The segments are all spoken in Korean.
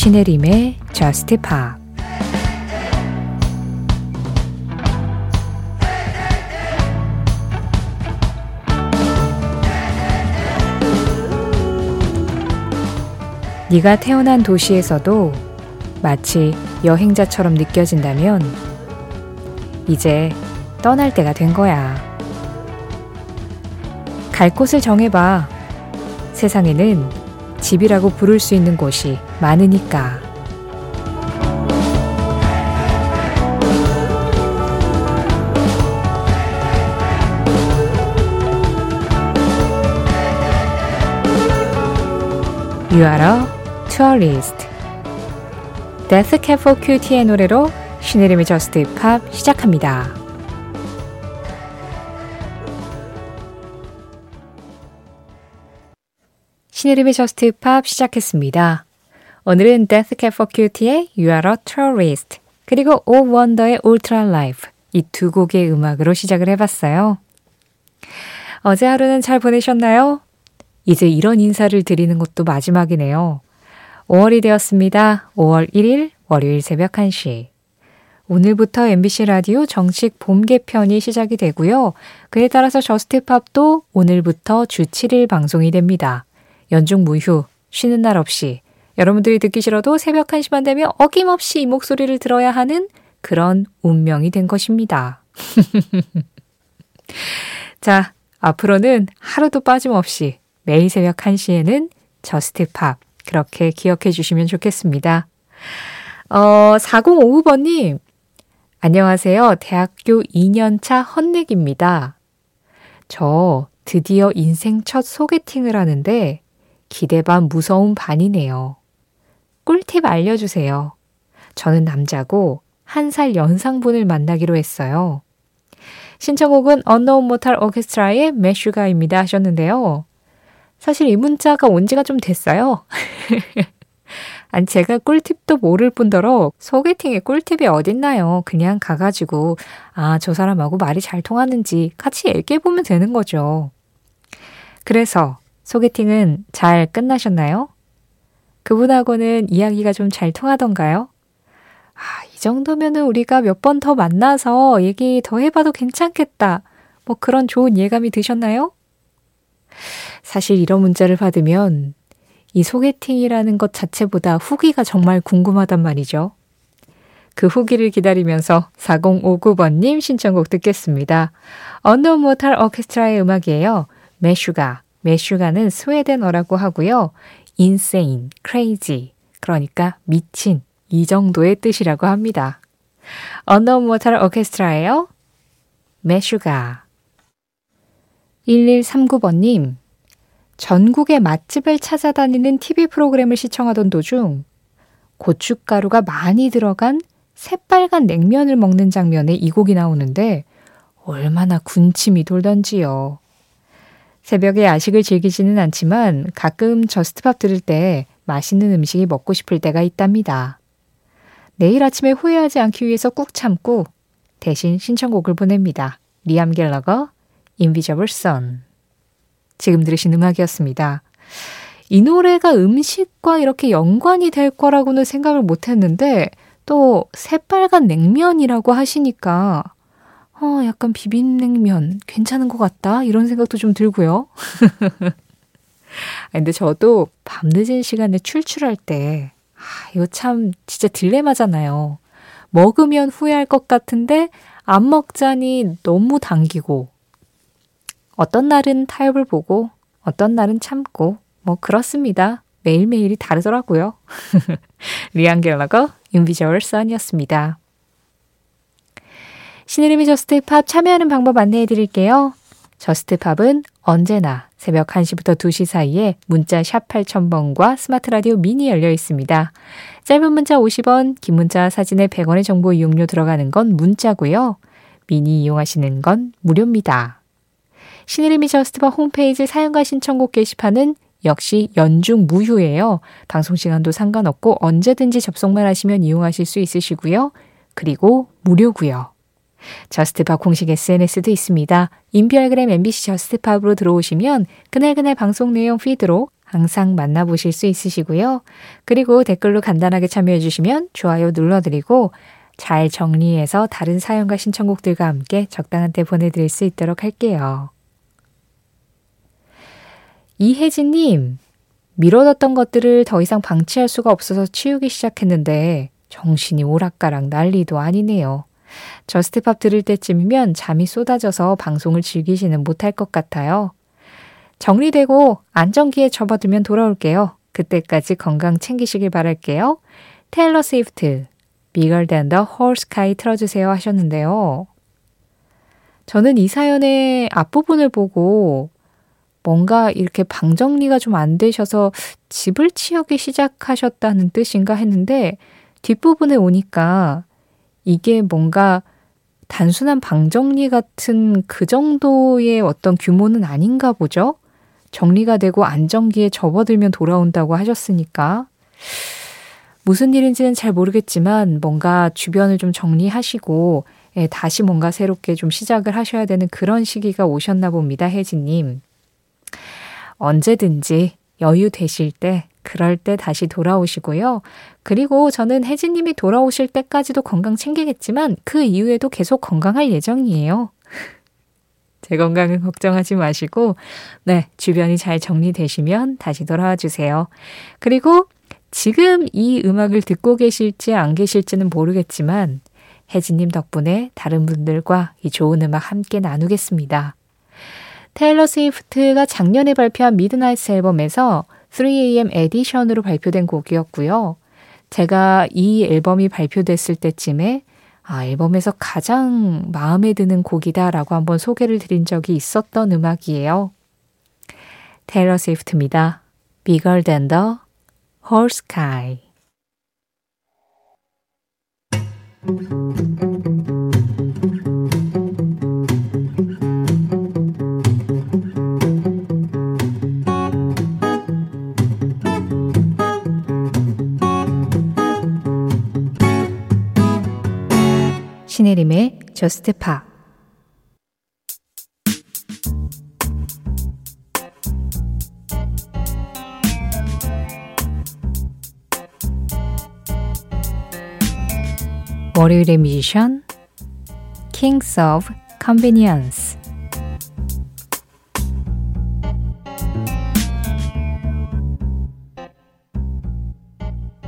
신혜림의 Just Pop 네가 태어난 도시에서도 마치 여행자처럼 느껴진다면 이제 떠날 때가 된 거야. 갈 곳을 정해봐. 세상에는 집이라고 부를 수 있는 곳이 많으니까. You Cab for Cutie의 노래로 신혜림의 저스트 팝 시작합니다. 신혜림의 저스트 팝 시작했습니다. 오늘은 Death Cab for Cutie의 You Are a Tourist 그리고 O Wonder의 Ultra Life 이 두 곡의 음악으로 시작을 해봤어요. 어제 하루는 잘 보내셨나요? 이제 이런 인사를 드리는 것도 마지막이네요. 5월이 되었습니다. 5월 1일 월요일 새벽 1시. 오늘부터 MBC 라디오 정식 봄 개편이 시작이 되고요. 그에 따라서 Just Pop도 오늘부터 주 7일 방송이 됩니다. 연중 무휴, 쉬는 날 없이 여러분들이 듣기 싫어도 새벽 1시만 되면 어김없이 이 목소리를 들어야 하는 그런 운명이 된 것입니다. 자, 앞으로는 하루도 빠짐없이 매일 새벽 1시에는 Just Pop 그렇게 기억해 주시면 좋겠습니다. 어, 4059번님, 안녕하세요. 대학교 2년차 헌넥입니다. 저 드디어 인생 첫 소개팅을 하는데 기대 반 무서운 반이네요. 꿀팁 알려주세요. 저는 남자고 한 살 연상분을 만나기로 했어요. 신청곡은 Unknown Mortal Orchestra의 메슈가입니다 하셨는데요. 사실 이 문자가 온 지가 좀 됐어요. 아니, 제가 꿀팁도 모를 뿐더러 소개팅에 꿀팁이 어딨나요? 그냥 가가지고, 아, 저 사람하고 말이 잘 통하는지 같이 얘기해보면 되는 거죠. 그래서 소개팅은 잘 끝나셨나요? 그분하고는 이야기가 좀 잘 통하던가요? 아, 이 정도면은 우리가 몇 번 더 만나서 얘기 더 해봐도 괜찮겠다. 뭐 그런 좋은 예감이 드셨나요? 사실 이런 문자를 받으면 이 소개팅이라는 것 자체보다 후기가 정말 궁금하단 말이죠. 그 후기를 기다리면서 4059번님 신청곡 듣겠습니다. Unknown Mortal Orchestra의 음악이에요. Meshuggah. Meshuggah는 스웨덴어라고 하고요. insane, crazy. 그러니까 미친. 이 정도의 뜻이라고 합니다. Unknown Mortal Orchestra예요. Meshuggah. 1139번님, 전국의 맛집을 찾아다니는 TV 프로그램을 시청하던 도중 고춧가루가 많이 들어간 새빨간 냉면을 먹는 장면에 이 곡이 나오는데 얼마나 군침이 돌던지요. 새벽에 야식을 즐기지는 않지만 가끔 Just Pop 들을 때 맛있는 음식이 먹고 싶을 때가 있답니다. 내일 아침에 후회하지 않기 위해서 꾹 참고 대신 신청곡을 보냅니다. 리암 갤러거, Invisible Sun. 지금 들으신 음악이었습니다. 이 노래가 음식과 이렇게 연관이 될 거라고는 생각을 못 했는데 또 새빨간 냉면이라고 하시니까 어, 약간 비빔냉면 괜찮은 것 같다 이런 생각도 좀 들고요. 근데 저도 밤늦은 시간에 출출할 때 아, 이거 참 진짜 딜레마잖아요. 먹으면 후회할 것 같은데 안 먹자니 너무 당기고 어떤 날은 타협을 보고 어떤 날은 참고 뭐 그렇습니다. 매일매일이 다르더라고요. 리암 갤러거 Invisible Sun이었습니다. 신혜림의 Just Pop 참여하는 방법 안내해 드릴게요. Just Pop은 언제나 새벽 1시부터 2시 사이에 문자 샵 8000번과 스마트 라디오 미니 열려 있습니다. 짧은 문자 50원, 긴 문자 사진에 100원의 정보 이용료 들어가는 건 문자고요. 미니 이용하시는 건 무료입니다. 신혜림의 Just Pop 홈페이지 사연과 신청곡 게시판은 역시 연중 무휴예요. 방송 시간도 상관없고 언제든지 접속만 하시면 이용하실 수 있으시고요. 그리고 무료고요. Just Pop 공식 SNS도 있습니다. 인별그램 MBC Just Pop으로 들어오시면 그날그날 방송 내용 피드로 항상 만나보실 수 있으시고요. 그리고 댓글로 간단하게 참여해주시면 좋아요 눌러드리고 잘 정리해서 다른 사연과 신청곡들과 함께 적당한 때 보내드릴 수 있도록 할게요. 이혜진님, 미뤄뒀던 것들을 더 이상 방치할 수가 없어서 치우기 시작했는데 정신이 오락가락 난리도 아니네요. Just Pop 들을 때쯤이면 잠이 쏟아져서 방송을 즐기지는 못할 것 같아요. 정리되고 안정기에 접어들면 돌아올게요. 그때까지 건강 챙기시길 바랄게요. 테일러 스위프트, Bigger Than 틀어주세요 하셨는데요. 저는 이 사연의 앞부분을 보고 뭔가 이렇게 방 정리가 좀 안 되셔서 집을 치우기 시작하셨다는 뜻인가 했는데 뒷부분에 오니까 이게 뭔가 단순한 방 정리 같은 그 정도의 어떤 규모는 아닌가 보죠? 정리가 되고 안정기에 접어들면 돌아온다고 하셨으니까. 무슨 일인지는 잘 모르겠지만 뭔가 주변을 좀 정리하시고 예, 다시 뭔가 새롭게 좀 시작을 하셔야 되는 그런 시기가 오셨나 봅니다, 혜진님. 언제든지 여유 되실 때, 그럴 때 다시 돌아오시고요. 그리고 저는 혜진님이 돌아오실 때까지도 건강 챙기겠지만 그 이후에도 계속 건강할 예정이에요. 제 건강은 걱정하지 마시고, 네, 주변이 잘 정리되시면 다시 돌아와 주세요. 그리고 지금 이 음악을 듣고 계실지 안 계실지는 모르겠지만, 혜진님 덕분에 다른 분들과 이 좋은 음악 함께 나누겠습니다. 테일러 스위프트가 작년에 발표한 미드나이트 앨범에서 3AM 에디션으로 발표된 곡이었고요. 제가 이 앨범이 발표됐을 때쯤에 아, 앨범에서 가장 마음에 드는 곡이다라고 한번 소개를 드린 적이 있었던 음악이에요. 테일러 스위프트입니다. Bigger than the whole sky. 신혜림의 저스트 파 월요일의 뮤지션 Kings of Convenience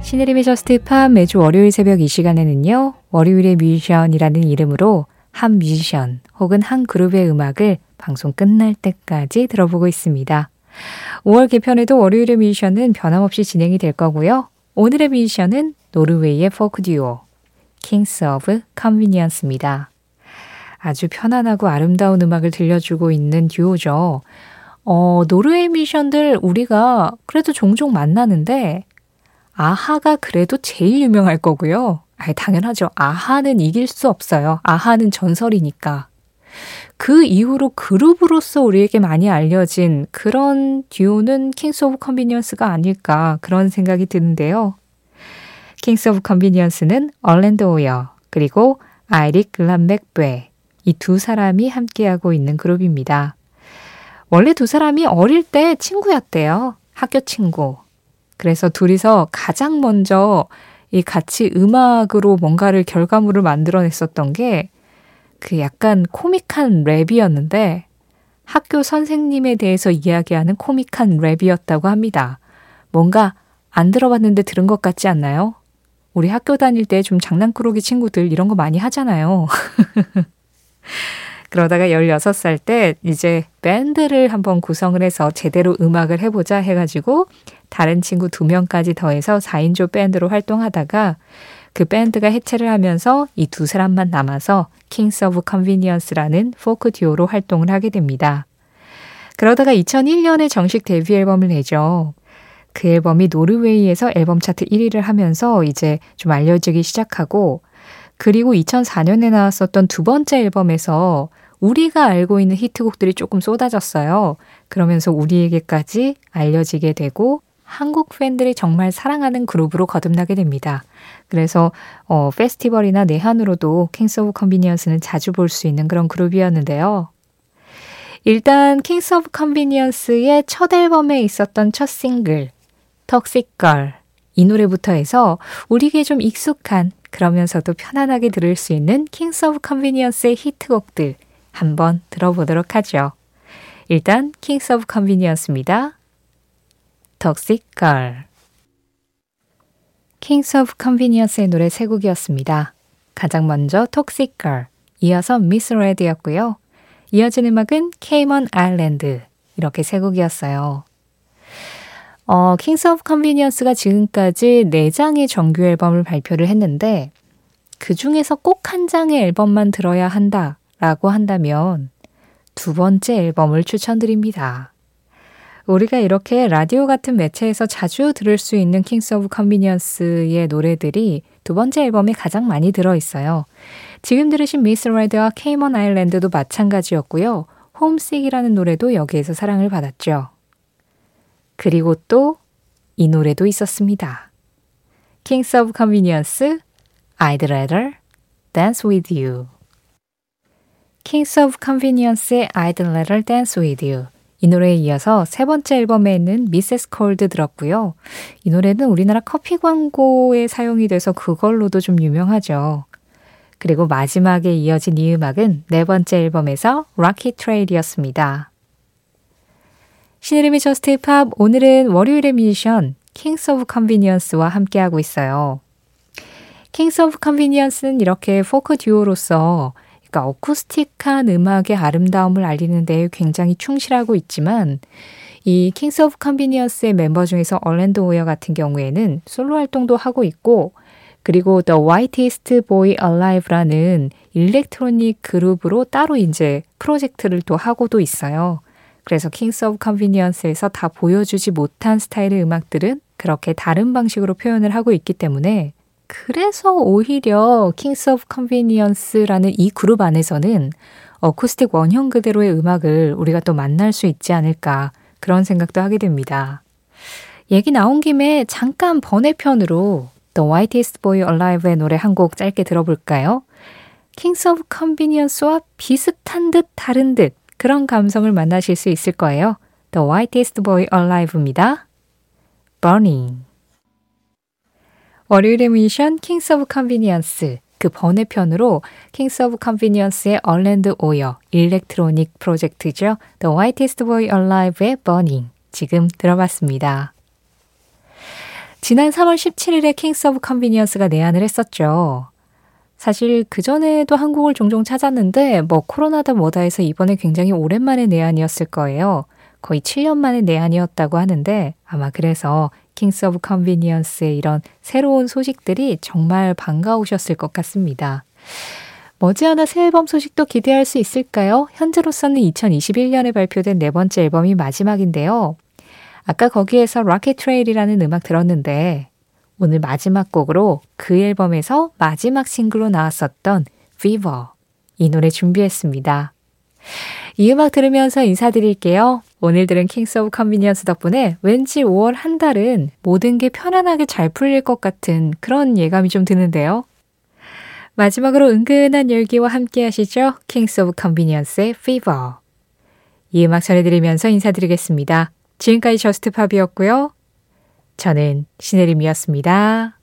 신혜림의 Just Pop 매주 월요일 새벽 이 시간에는요. 월요일의 뮤지션이라는 이름으로 한 뮤지션 혹은 한 그룹의 음악을 방송 끝날 때까지 들어보고 있습니다. 5월 개편에도 월요일의 뮤지션은 변함없이 진행이 될 거고요. 오늘의 뮤지션은 노르웨이의 포크 듀오 Kings of Convenience입니다. 아주 편안하고 아름다운 음악을 들려주고 있는 듀오죠. 어, 노르웨이 뮤지션들 우리가 그래도 종종 만나는데 아하가 그래도 제일 유명할 거고요. 아 당연하죠. 아하는 이길 수 없어요. 아하는 전설이니까. 그 이후로 그룹으로서 우리에게 많이 알려진 그런 듀오는 Kings of Convenience가 아닐까 그런 생각이 드는데요. Kings of Convenience는 얼렌드 오여 그리고 아이릭 글람벡 뵈 이 두 사람이 함께하고 있는 그룹입니다. 원래 두 사람이 어릴 때 친구였대요. 학교 친구. 그래서 둘이서 가장 먼저 이 같이 음악으로 뭔가를 결과물을 만들어냈었던 게 그 약간 코믹한 랩이었는데 학교 선생님에 대해서 이야기하는 코믹한 랩이었다고 합니다. 뭔가 안 들어봤는데 들은 것 같지 않나요? 우리 학교 다닐 때 좀 장난꾸러기 친구들 이런 거 많이 하잖아요. 그러다가 16살 때 이제 밴드를 한번 구성을 해서 제대로 음악을 해보자 해가지고 다른 친구 두 명까지 더해서 4인조 밴드로 활동하다가 그 밴드가 해체를 하면서 이 두 사람만 남아서 Kings of Convenience라는 포크 듀오로 활동을 하게 됩니다. 그러다가 2001년에 정식 데뷔 앨범을 내죠. 그 앨범이 노르웨이에서 앨범 차트 1위를 하면서 이제 좀 알려지기 시작하고 그리고 2004년에 나왔었던 두 번째 앨범에서 우리가 알고 있는 히트곡들이 조금 쏟아졌어요. 그러면서 우리에게까지 알려지게 되고 한국 팬들이 정말 사랑하는 그룹으로 거듭나게 됩니다. 그래서 어, 페스티벌이나 내한으로도 Kings of Convenience는 자주 볼 수 있는 그런 그룹이었는데요. 일단 Kings of Convenience의 첫 앨범에 있었던 첫 싱글 Toxic Girl. 이 노래부터 해서 우리에게 좀 익숙한 그러면서도 편안하게 들을 수 있는 Kings of Convenience의 히트곡들 한번 들어보도록 하죠. 일단 Kings of Convenience입니다. Toxic Girl. Kings of Convenience의 노래 세 곡이었습니다. 가장 먼저 Toxic Girl, 이어서 Misread였고요. 이어진 음악은 Cayman Islands 이렇게 세 곡이었어요. 어, Kings of Convenience가 지금까지 4장의 정규 앨범을 발표를 했는데 그 중에서 꼭 한 장의 앨범만 들어야 한다라고 한다면 두 번째 앨범을 추천드립니다. 우리가 이렇게 라디오 같은 매체에서 자주 들을 수 있는 Kings of Convenience의 노래들이 두 번째 앨범에 가장 많이 들어 있어요. 지금 들으신 미스 라이드와 케이먼 아일랜드도 마찬가지였고요. 홈식이라는 노래도 여기에서 사랑을 받았죠. 그리고 또 이 노래도 있었습니다. Kings of Convenience, I'd rather dance with you. Kings of Convenience의 I'd rather dance with you. 이 노래에 이어서 세 번째 앨범에 있는 미세스 콜드 들었고요. 이 노래는 우리나라 커피 광고에 사용이 돼서 그걸로도 좀 유명하죠. 그리고 마지막에 이어진 이 음악은 네 번째 앨범에서 Rocky Trail이었습니다. 신혜림의 JUST POP 오늘은 월요일의 뮤지션 Kings of Convenience와 함께하고 있어요. Kings of Convenience는 이렇게 포크 듀오로서 그러니까 어쿠스틱한 음악의 아름다움을 알리는 데 굉장히 충실하고 있지만 이 Kings of Convenience의 멤버 중에서 얼렌드 오여 같은 경우에는 솔로 활동도 하고 있고 그리고 The Whitest Boy Alive라는 일렉트로닉 그룹으로 따로 이제 프로젝트를 또 하고도 있어요. 그래서 Kings of Convenience에서 다 보여주지 못한 스타일의 음악들은 그렇게 다른 방식으로 표현을 하고 있기 때문에 그래서 오히려 Kings of Convenience라는 이 그룹 안에서는 어쿠스틱 원형 그대로의 음악을 우리가 또 만날 수 있지 않을까 그런 생각도 하게 됩니다. 얘기 나온 김에 잠깐 번외편으로 The Whitest Boy Alive의 노래 한 곡 짧게 들어볼까요? Kings of Convenience와 비슷한 듯 다른 듯 그런 감성을 만나실 수 있을 거예요. The Whitest Boy Alive입니다. Burning. 월요일의 미션 Kings of Convenience 그 번외편으로 Kings of Convenience의 얼랜드 오여 일렉트로닉 프로젝트죠. The Whitest Boy Alive의 Burning 지금 들어봤습니다. 지난 3월 17일에 Kings of Convenience가 내한을 했었죠. 사실 그전에도 한국을 종종 찾았는데 뭐 코로나다 뭐다 해서 이번에 굉장히 오랜만에 내한이었을 거예요. 거의 7년 만에 내한이었다고 하는데 아마 그래서 Kings of Convenience의 이런 새로운 소식들이 정말 반가우셨을 것 같습니다. 머지않아 새 앨범 소식도 기대할 수 있을까요? 현재로서는 2021년에 발표된 네 번째 앨범이 마지막인데요. 아까 거기에서 Rocky Trail이라는 음악 들었는데 오늘 마지막 곡으로 그 앨범에서 마지막 싱글로 나왔었던 Fever 이 노래 준비했습니다. 이 음악 들으면서 인사드릴게요. 오늘 들은 Kings of Convenience 덕분에 왠지 5월 한 달은 모든 게 편안하게 잘 풀릴 것 같은 그런 예감이 좀 드는데요. 마지막으로 은근한 열기와 함께 하시죠. 킹스 오브 컨비니언스의 Fever. 이 음악 전해드리면서 인사드리겠습니다. 지금까지 저스트팝이었고요. 저는 신혜림이었습니다.